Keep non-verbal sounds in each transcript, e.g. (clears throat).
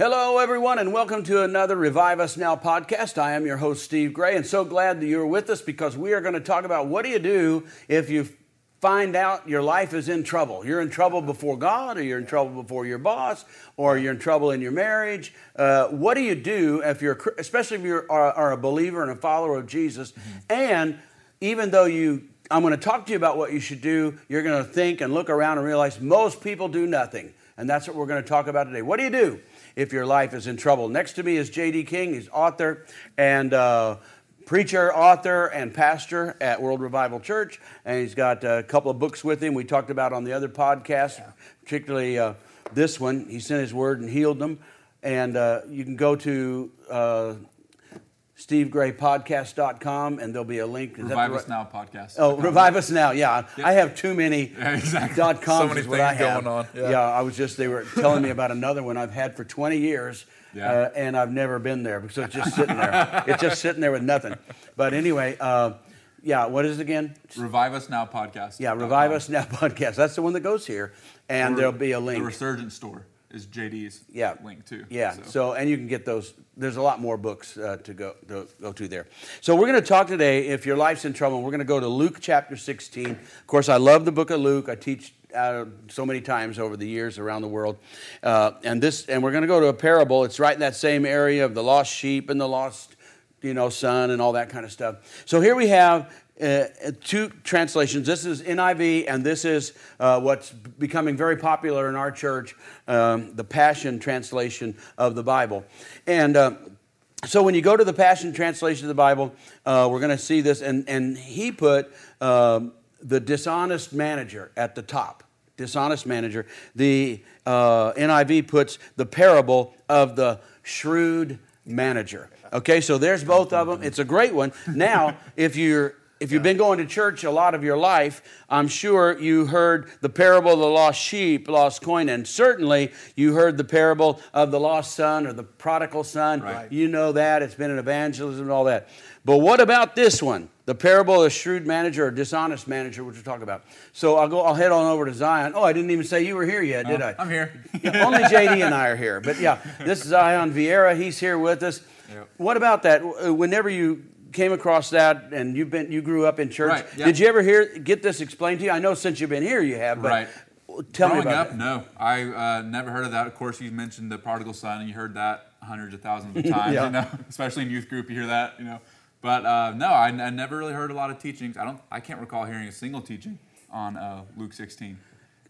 Hello, everyone, and welcome to another Revive Us Now podcast. I am your host, Steve Gray, and so glad that you're with us because we are going to talk about what do you do if you find out your life is in trouble. You're in trouble before God, or you're in trouble before your boss, or you're in trouble in your marriage. Uh, what do you do if you're, especially if you are, are, a believer and a follower of Jesus, mm-hmm. and even though you I'm going to talk to you about what you should do. You're going to think and look around and realize most people do nothing. And that's what we're going to talk about today. What do you do if your life is in trouble. Next to me is J.D. King. He's author and uh, preacher, author, and pastor at World Revival Church. And he's got a couple of books with him we talked about on the other podcast, yeah. particularly uh, this one. He sent his word and healed them. And uh, you can go to uh, stevegraypodcast.com and there'll be a link. Is Revive Us Now podcast. Oh, Revive Us Now. Yeah. Yep. I have too many (laughs) yeah, exactly. dot coms so many is what I have. Going on. Yeah. yeah. I was just, they were telling me about another one I've had for 20 years. (laughs) Yeah. Uh, and I've never been there because it's just sitting there. (laughs) it's just sitting there with nothing. But anyway, uh, yeah, what is it again? Revive Us Now podcast. Yeah, Revive Us Now podcast. That's the one that goes here. And there'll be a link. The Resurgent Store is JD's yeah. link too. Yeah. So. so. and you can get those. There's a lot more books uh, to go to go to there. So we're going to talk today. If your life's in trouble, we're going to go to Luke chapter 16. Of course, I love the book of Luke. I teach uh, so many times over the years around the world, uh, and this and we're going to go to a parable. It's right in that same area of the lost sheep and the lost you know, son and all that kind of stuff. So here we have uh, two translations. This is NIV, and this is uh, what's becoming very popular in our church, um, the Passion translation of the Bible. And uh, so when you go to the Passion translation of the Bible, uh, we're going to see this, and, and he put um, the dishonest manager at the top. Dishonest manager. The uh, NIV puts the parable of the shrewd manager. Okay, so there's both of them. It's a great one. Now, if you're if you've been going to church a lot of your life, I'm sure you heard the parable of the lost sheep, lost coin, and certainly you heard the parable of the lost son or the prodigal son. Right. You know that. It's been an evangelism and all that. But what about this one? The parable of the shrewd manager or dishonest manager, which we're talking about. So I'll go. I'll head on over to Zion. Oh, I didn't even say you were here yet, did I? I'm here. (laughs) yeah, only JD and I are here. But yeah, this is Zion Vierra. He's here with us. Yep. What about that? Whenever you came across that and you've been you grew up in church. Right, Did you ever hear get this explained to you? I know since you've been here you have, but right. tell Growing me about up, No, I uh, never heard of that. Of course, you mentioned the prodigal son, and you heard that hundreds of thousands of (laughs) times. yeah. You know, (laughs) especially in youth group, you hear that. You know, but uh, no, I, I, never really heard a lot of teachings. I don't. I can't recall hearing a single teaching on uh, Luke 16.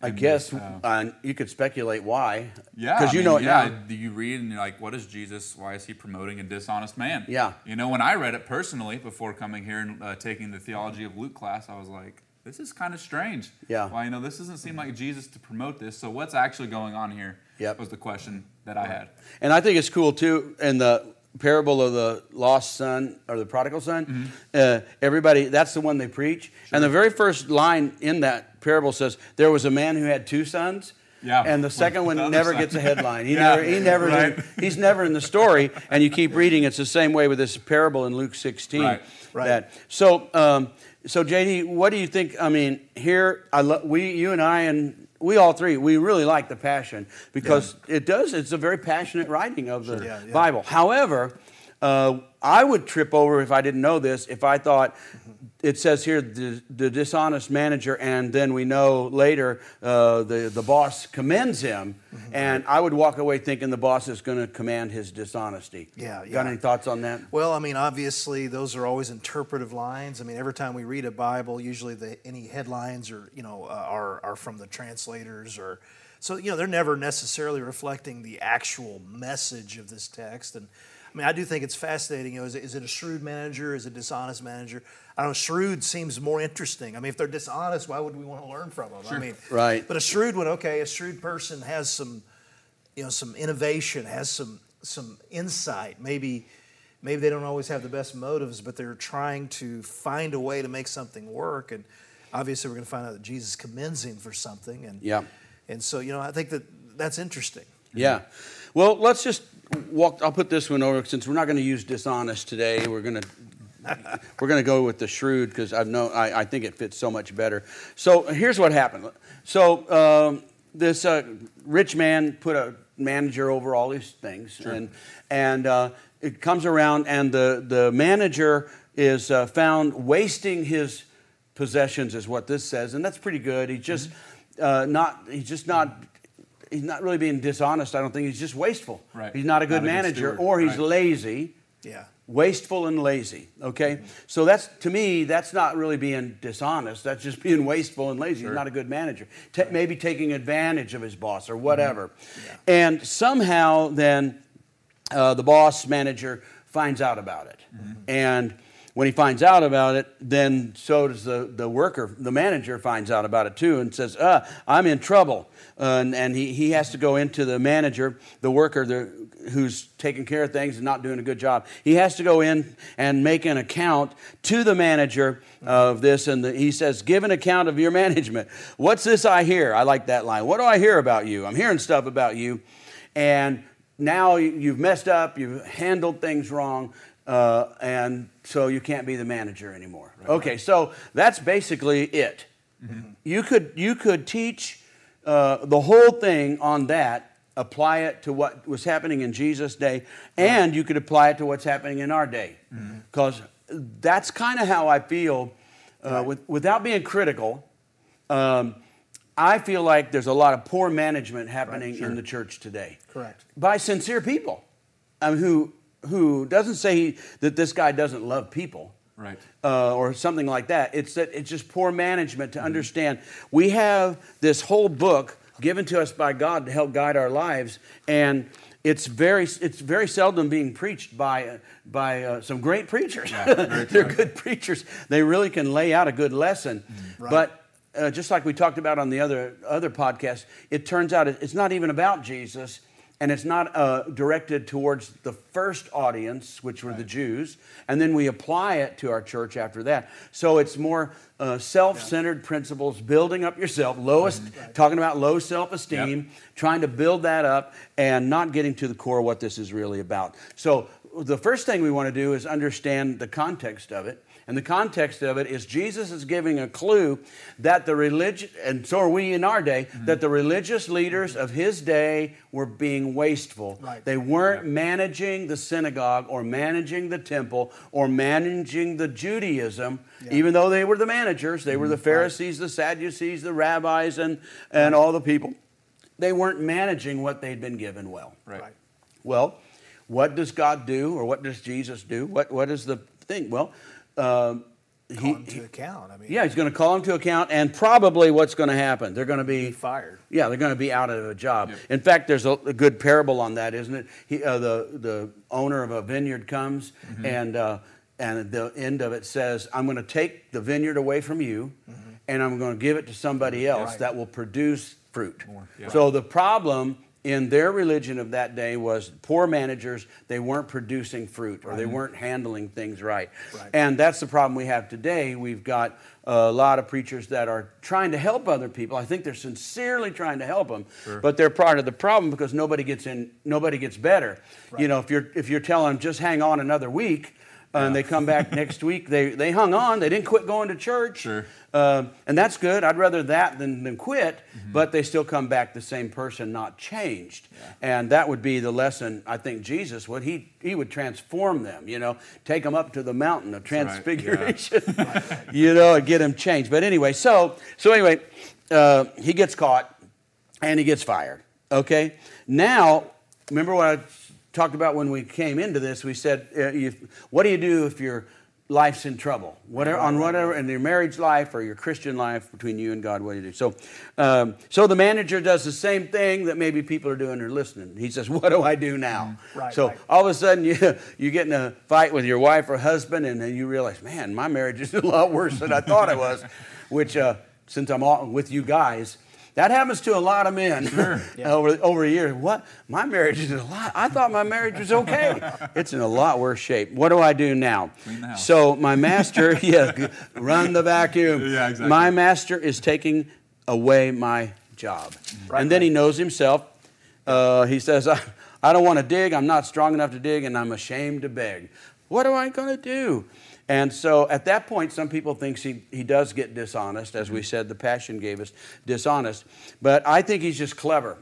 I guess uh, uh, you could speculate why. Yeah, because you mean, know it yeah, now. You read and you're like, what is Jesus? Why is he promoting a dishonest man? Yeah. You know, when I read it personally before coming here and uh, taking the theology of Luke class, I was like, this is kind of strange. Yeah. Why you know this doesn't seem like Jesus to promote this. So what's actually going on here? Yep. Was the question that I had. And I think it's cool too. And the parable of the lost son or the prodigal son, mm-hmm. uh, everybody, that's the one they preach. Sure. And the very first line in that parable says, There was a man who had two sons. Yeah. And the second one never gets a headline. He (laughs) yeah. never, he never, right. he's never in the story. And you keep reading. It's the same way with this parable in Luke 16. Right. Right. That. So, um, so JD, what do you think? I mean, here, I lo- we, you and I, and we all three, we really like the Passion because yeah. it does, it's a very passionate writing of the yeah, yeah. Bible. However, uh, I would trip over if I didn't know this, if I thought it says here the, the dishonest manager, and then we know later uh, the, the boss commends him, mm-hmm. and I would walk away thinking the boss is going to command his dishonesty. Yeah, yeah. Got any thoughts on that? Well, I mean, obviously, those are always interpretive lines. I mean, every time we read a Bible, usually the, any headlines are, you know uh, are are from the translators or. So, you know, they're never necessarily reflecting the actual message of this text. And I mean, I do think it's fascinating. You know, is it, is it a shrewd manager? Is it a dishonest manager? I don't know. Shrewd seems more interesting. I mean, if they're dishonest, why would we want to learn from them? Sure. I mean, right. But a shrewd one, okay, a shrewd person has some you know some innovation, has some some insight. Maybe maybe they don't always have the best motives, but they're trying to find a way to make something work. And obviously, we're going to find out that Jesus commends him for something. And Yeah. and so you know, I think that that's interesting. Yeah. Well, let's just walk. I'll put this one over since we're not going to use dishonest today. We're going (laughs) to we're going to go with the shrewd because I know I, I think it fits so much better. So here's what happened. So um, this uh, rich man put a manager over all these things, and and uh, it comes around, and the the manager is uh, found wasting his possessions, is what this says, and that's pretty good. He's just uh, not. He's just not. He's not really being dishonest. I don't think. He's just wasteful. Right. He's not a good Not a good manager, or he's Right. lazy. Yeah. wasteful and lazy okay? Mm-hmm. So that's to me that's not really being dishonest. That's just being wasteful and lazy. He's not a good manager. Ta maybe taking advantage of his boss or whatever. Mm-hmm. And somehow then uh, the boss manager finds out about it. Mm-hmm. And when he finds out about it then so does the, the worker the manager finds out about it too and says uh, i'm in trouble. Uh, and, and he, he has to go into the manager the worker the, who's taking care of things and not doing a good job. He has to go in and make an account to the manager of this and the, he says give an account of your (laughs) management. What's this i hear? I like that line. What do i hear about you? I'm hearing stuff about you. And now you- you've messed up, you've handled things wrong, uh, and so you can't be the manager anymore. Okay, so that's basically it. You could you could teach uh, the whole thing on that, apply it to what was happening in Jesus' day, and you could apply it to what's happening in our day, because that's kind of how I feel. Uh, with, without being critical, um, I feel like there's a lot of poor management happening in the church today. Correct. By sincere people, mean, who who doesn't say that this guy doesn't love people, Right. uh, or something like that. It's that it's just poor management to understand. We have this whole book given to us by God to help guide our lives, and it's very it's very seldom being preached by by uh, some great preachers. (laughs) They're good preachers. They really can lay out a good lesson, but. Uh, just like we talked about on the other other podcast, it turns out it's not even about Jesus, and it's not uh, directed towards the first audience, which were the Jews, and then we apply it to our church after that. So it's more uh, self-centered principles, building up yourself, lowest, talking about low self-esteem, trying to build that up, and not getting to the core of what this is really about. So the first thing we want to do is understand the context of it. And the context of it is Jesus is giving a clue that the religion, and so are we in our day, mm-hmm. that the religious leaders of his day were being wasteful. Right. They weren't managing the synagogue or managing the temple or managing the Judaism, even though they were the managers. They were the mm-hmm. Pharisees, the Sadducees, the rabbis, and, and all the people. They weren't managing what they'd been given well. Right. Right. Well, what does God do, or what does Jesus do? What What is the thing? Well, um, Call him to account. I mean, yeah, he's going to call him to account, and probably what's going to happen? They're going to be be fired. yeah, they're going to be out of a job. In fact, there's a, a good parable on that, isn't it? He, uh, the the owner of a vineyard comes, and uh, and the end of it says, "I'm going to take the vineyard away from you, and I'm going to give it to somebody else Right. that will produce fruit." yeah. So the problem in their religion of that day was poor managers they weren't producing fruit or they weren't handling things right. Right. and that's the problem we have today. We've got a lot of preachers that are trying to help other people. I think they're sincerely trying to help them but they're part of the problem because nobody gets in nobody gets better. You know if you're if you're telling them just hang on another week uh, and they come back (laughs) next week they they hung on they didn't quit going to church Sure. um, and that's good. I'd rather that than, than quit, but they still come back the same person, not changed. And that would be the lesson I think Jesus would. He, he would transform them, you know, take them up to the mountain of right, yeah. transfiguration, (laughs) you know, and get them changed. But anyway, so, so anyway, uh, he gets caught and he gets fired. Okay? Now, remember what I talked about when we came into this? We said, uh, you, what do you do if your life's in trouble? Whatever, on whatever, in your marriage life or your Christian life between you and God, what do you do? So, um, so the manager does the same thing that maybe people are doing or listening. He says, (laughs) what do I do now? Right, so right. all of a sudden (laughs) you, you get in a fight with your wife or husband and then you realize, man, my marriage is (laughs) a lot worse than I thought it was, which uh, since I'm all with you guys, That happens to a lot of men (laughs) over over a year. What? My marriage is a lot. I thought my marriage was okay. (laughs) it's in a lot worse shape. What do I do now? Clean the house. So my master, (laughs) yeah, run the vacuum. Yeah, exactly. My master is taking away my job, and then he knows himself. Uh, he says, I, "I don't want to dig. I'm not strong enough to dig, and I'm ashamed to beg. What am I going to do?" And so at that point, some people think he, he does get dishonest. As we said, the Passion gave us dishonest. But I think he's just clever.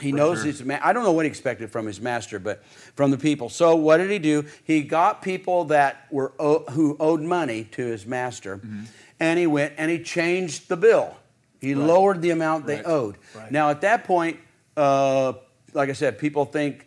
He knows sure. his ma- I don't know what he expected from his master, but from the people. So what did he do? He got people that were o- who owed money to his master, Mm-hmm. and he went and he changed the bill. He lowered the amount they Right. owed. Right. Now at that point, uh, like I said, people think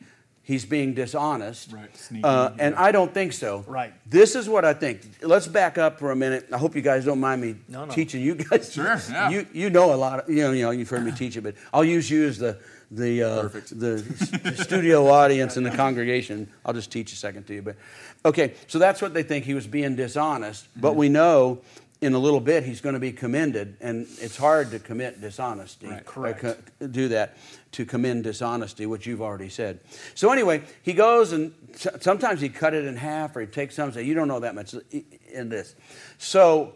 he's being dishonest, Right, sneaky, uh, and yeah. I don't think so. Right. This is what I think. Let's back up for a minute. I hope you guys don't mind me No, no. teaching you guys. Sure, (laughs) yeah. You you know a lot. Of, you know you know you've heard me teach it, but I'll use you as the the uh, the (laughs) studio audience and the congregation. I'll just teach a second to you. But okay, so that's what they think he was being dishonest. But we know in a little bit he's going to be commended, and it's hard to commit dishonesty. Right. Uh, Correct. co- do that to commend dishonesty, which you've already said. So anyway, he goes and s- sometimes he cut it in half, or he takes some and say, "You don't know that much in this." So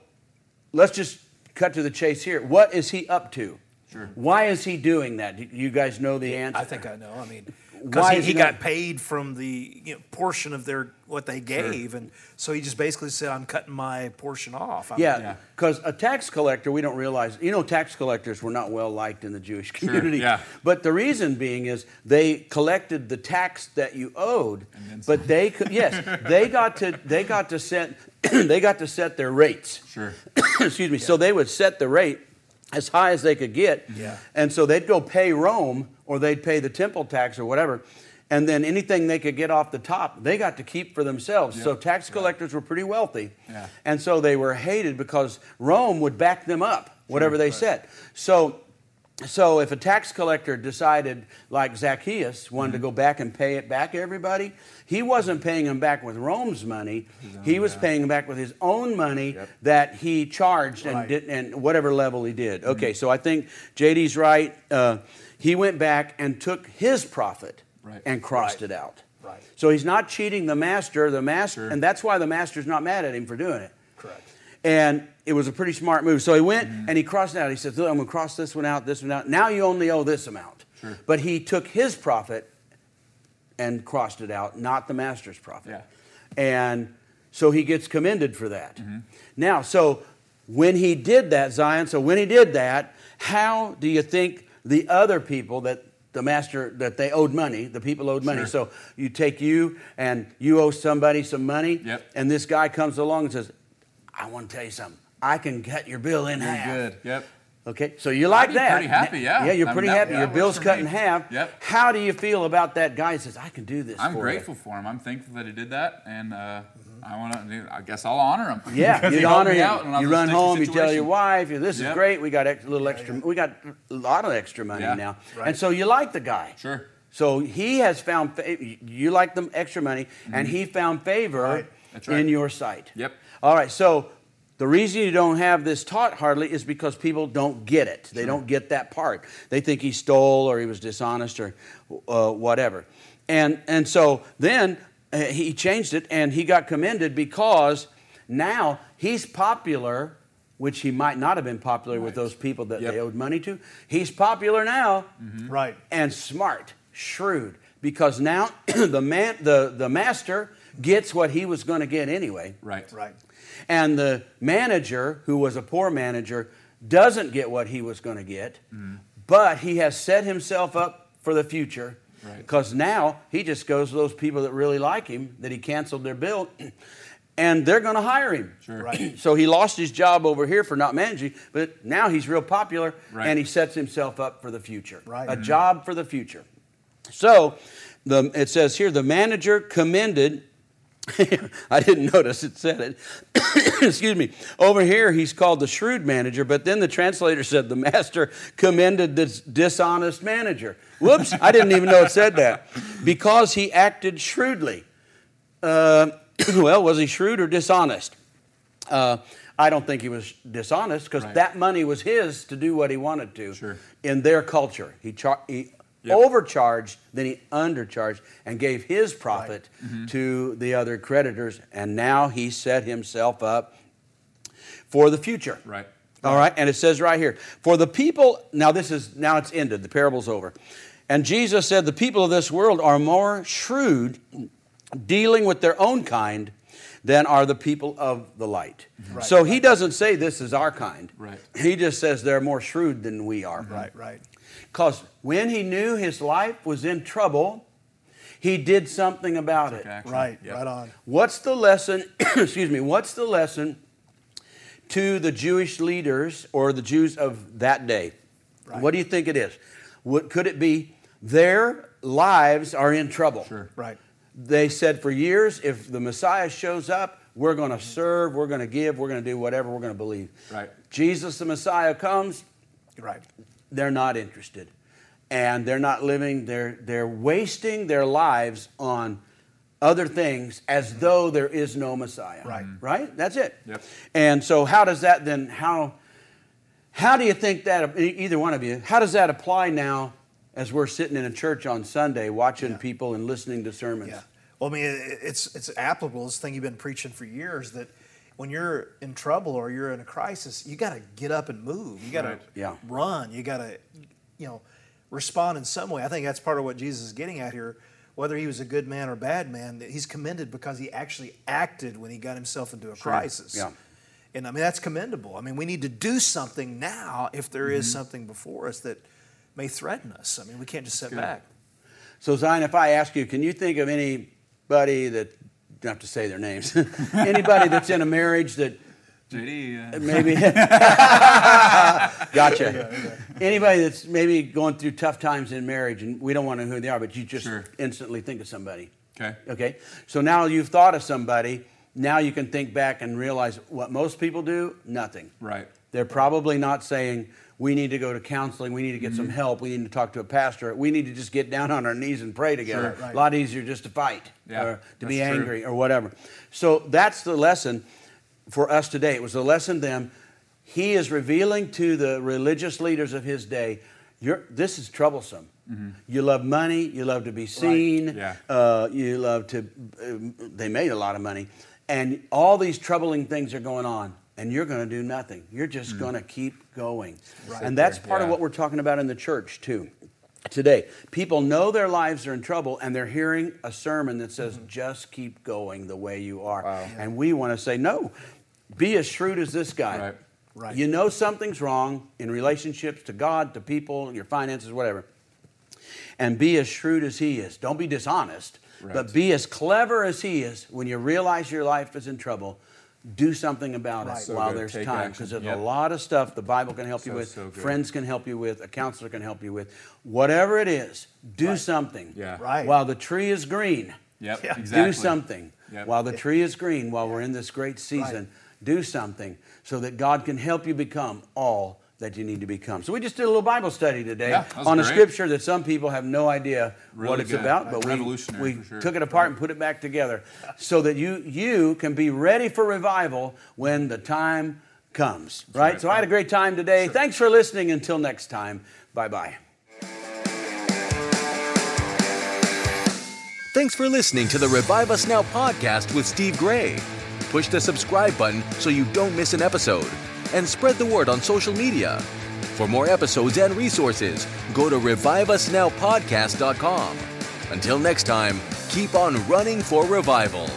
let's just cut to the chase here. What is he up to? Sure. Why is he doing that? Do you guys know the answer? I think I know. I mean, because he, he he got not- paid from the you know, portion of their what they gave, and so he just basically said, "I'm cutting my portion off." I'm- Yeah, Yeah. because a tax collector, we don't realize, you know, tax collectors were not well liked in the Jewish community. yeah. But the reason being is they collected the tax that you owed, then but they could, yes, they got to, they got to set, (clears throat) they got to set their rates. Sure. (coughs) Excuse me. So they would set the rate as high as they could get. Yeah. And so they'd go pay Rome or they'd pay the temple tax or whatever. And then anything they could get off the top, they got to keep for themselves. So tax collectors were pretty wealthy. Yeah. And so they were hated because Rome would back them up, whatever they said. So so if a tax collector decided, like Zacchaeus, wanted to go back and pay it back everybody, he wasn't paying them back with Rome's money. he was paying them back with his own money Yep. that he charged and did and whatever level he did. Okay, so I think JD's right. Uh, he went back and took his profit Right. and crossed Right. it out. Right. So he's not cheating the master. The master, Sure. and that's why the master's not mad at him for doing it. Correct. And it was a pretty smart move. So he went Mm-hmm. and he crossed it out. He said, Look, I'm going to cross this one out, this one out. Now you only owe this amount. Sure. But he took his profit and crossed it out, not the master's profit. Yeah. And so he gets commended for that. Mm-hmm. Now, so when he did that, Zion, so when he did that, how do you think the other people that the master that they owed money, the people owed money. Sure. So you take you and you owe somebody some money, Yep. and this guy comes along and says, I want to tell you something. I can cut your bill in Very half. good. Yep. Okay, so you like that? pretty happy, yeah. Yeah, you're I mean, pretty happy. Your bill's cut me. in half. Yep. How do you feel about that guy? who Says I can do this. I'm for grateful for him. I'm thankful that he did that, and uh, I want to. I guess I'll honor him. Yeah, (laughs) you honor him. out You was in a run home. You tell your wife, "This is Yep. great. We got a little extra. We got a lot of extra money Yeah. now." Right. And so you like the guy. Sure. So he has found fa- you like the extra money, and he found favor Right. Right. in your sight. Yep. All right. So the reason you don't have this taught hardly is because people don't get it. They don't get that part. They think he stole or he was dishonest or uh, whatever. And and so then uh, he changed it, and he got commended because now he's popular. Which he might not have been popular with those people that Yep. they owed money to. He's popular now Right. and smart, shrewd, because now (clears throat) the man, the, the master gets what he was going to get anyway, Right. Right. And the manager, who was a poor manager, doesn't get what he was going to get, but he has set himself up for the future. Right. Because now he just goes to those people that really like him, that he canceled their bill, and they're going to hire him. Sure. Right. (clears throat) So he lost his job over here for not managing, but now he's real popular Right. and he sets himself up for the future. Right. A Mhm. job for the future. So the, it says here the manager commended. (laughs) I didn't notice it said it. (coughs) Excuse me. Over here, he's called the shrewd manager, but then the translator said the master commended this dishonest manager. Whoops, I didn't even know it said that. Because he acted shrewdly. Uh, (coughs) well, was he shrewd or dishonest? Uh, I don't think he was dishonest because Right. that money was his to do what he wanted to Sure. in their culture. He, char- he Yep. overcharged, then he undercharged, and gave his profit Mm-hmm. to the other creditors. And now he set himself up for the future. Right. All right, and it says right here, for the people, now this is, now it's ended, the parable's over. And Jesus said, the people of this world are more shrewd dealing with their own kind than are the people of the light. so he doesn't say this is our kind. Right. He just says they're more shrewd than we are. Right, right. Because when he knew his life was in trouble, he did something about it. Action. Right, Yep. right on. What's the lesson? (clears throat) excuse me. What's the lesson to the Jewish leaders or the Jews of that day? Right. What do you think it is? What could it be? Their lives are in trouble. Sure. Right. They said for years, if the Messiah shows up, we're going to serve, we're going to give, we're going to do whatever, we're going to believe. Right. Jesus, the Messiah, comes, Right. They're not interested. And they're not living, they're, they're wasting their lives on other things as though there is no Messiah. Right. Mm-hmm. Right? That's it. Yep. And so how does that then, how, how do you think that, either one of you, how does that apply now as we're sitting in a church on Sunday watching people and listening to sermons? Yeah. Well, I mean, it's it's applicable. This thing you've been preaching for years that when you're in trouble or you're in a crisis, you got to get up and move. You got to Right. Yeah. run. You got to, you know, respond in some way. I think that's part of what Jesus is getting at here. Whether he was a good man or bad man, that he's commended because he actually acted when he got himself into a crisis. Yeah. And I mean, that's commendable. I mean, we need to do something now if there is Mm-hmm. something before us that may threaten us. I mean, we can't just sit back. So Zion, if I ask you, can you think of anybody that, don't have to say their names, (laughs) anybody that's in a marriage that JD. maybe (laughs) gotcha anybody that's maybe going through tough times in marriage and we don't want to know who they are but you just Sure. instantly think of somebody Okay. okay so now you've thought of somebody now you can think back and realize what most people do nothing Right. they're probably not saying we need to go to counseling we need to get some Mm-hmm. help we need to talk to a pastor we need to just get down on our knees and pray together Sure, right. a lot easier just to fight Yeah, or to be that's true. angry or whatever so that's the lesson for us today. It was the lesson them. He is revealing to the religious leaders of his day, you're, this is troublesome. You love money. You love to be seen. Mm-hmm. Yeah. Uh, you love to. Uh, they made a lot of money, and all these troubling things are going on, and you're going to do nothing. You're just going to keep going, and that's part of Mm. What we're talking about in the church too. Today, people know their lives are in trouble, and they're hearing a sermon that says, "Just keep going the way you are." Wow. And we want to say, no, be as shrewd as this guy. Right. Right. You know something's wrong in relationships to God, to people, your finances, whatever. And be as shrewd as he is. Don't be dishonest, but be as clever as he is. When you realize your life is in trouble, do something about Right. it So while good. there's Take time. Because there's Yep. a lot of stuff the Bible can help you with, so friends can help you with, a counselor can help you with. Whatever it is, do something. Yeah. Right. While the tree is green, Yep. Yeah. Exactly. do something Yep. while the tree is green, while we're in this great season. Do something so that God can help you become all that you need to become. So we just did a little Bible study today Yeah, that was on a scripture that some people have no idea what it's good. about, but we, we sure. took it apart and put it back together (laughs) so that you you can be ready for revival when the time comes. Right? right. So I had a great time today. Thanks for listening. Until next time. Bye-bye. Thanks for listening to the Revive Us Now podcast with Steve Gray. Push the subscribe button so you don't miss an episode and spread the word on social media. For more episodes and resources, go to reviveusnowpodcast.com. Until next time, keep on running for revival.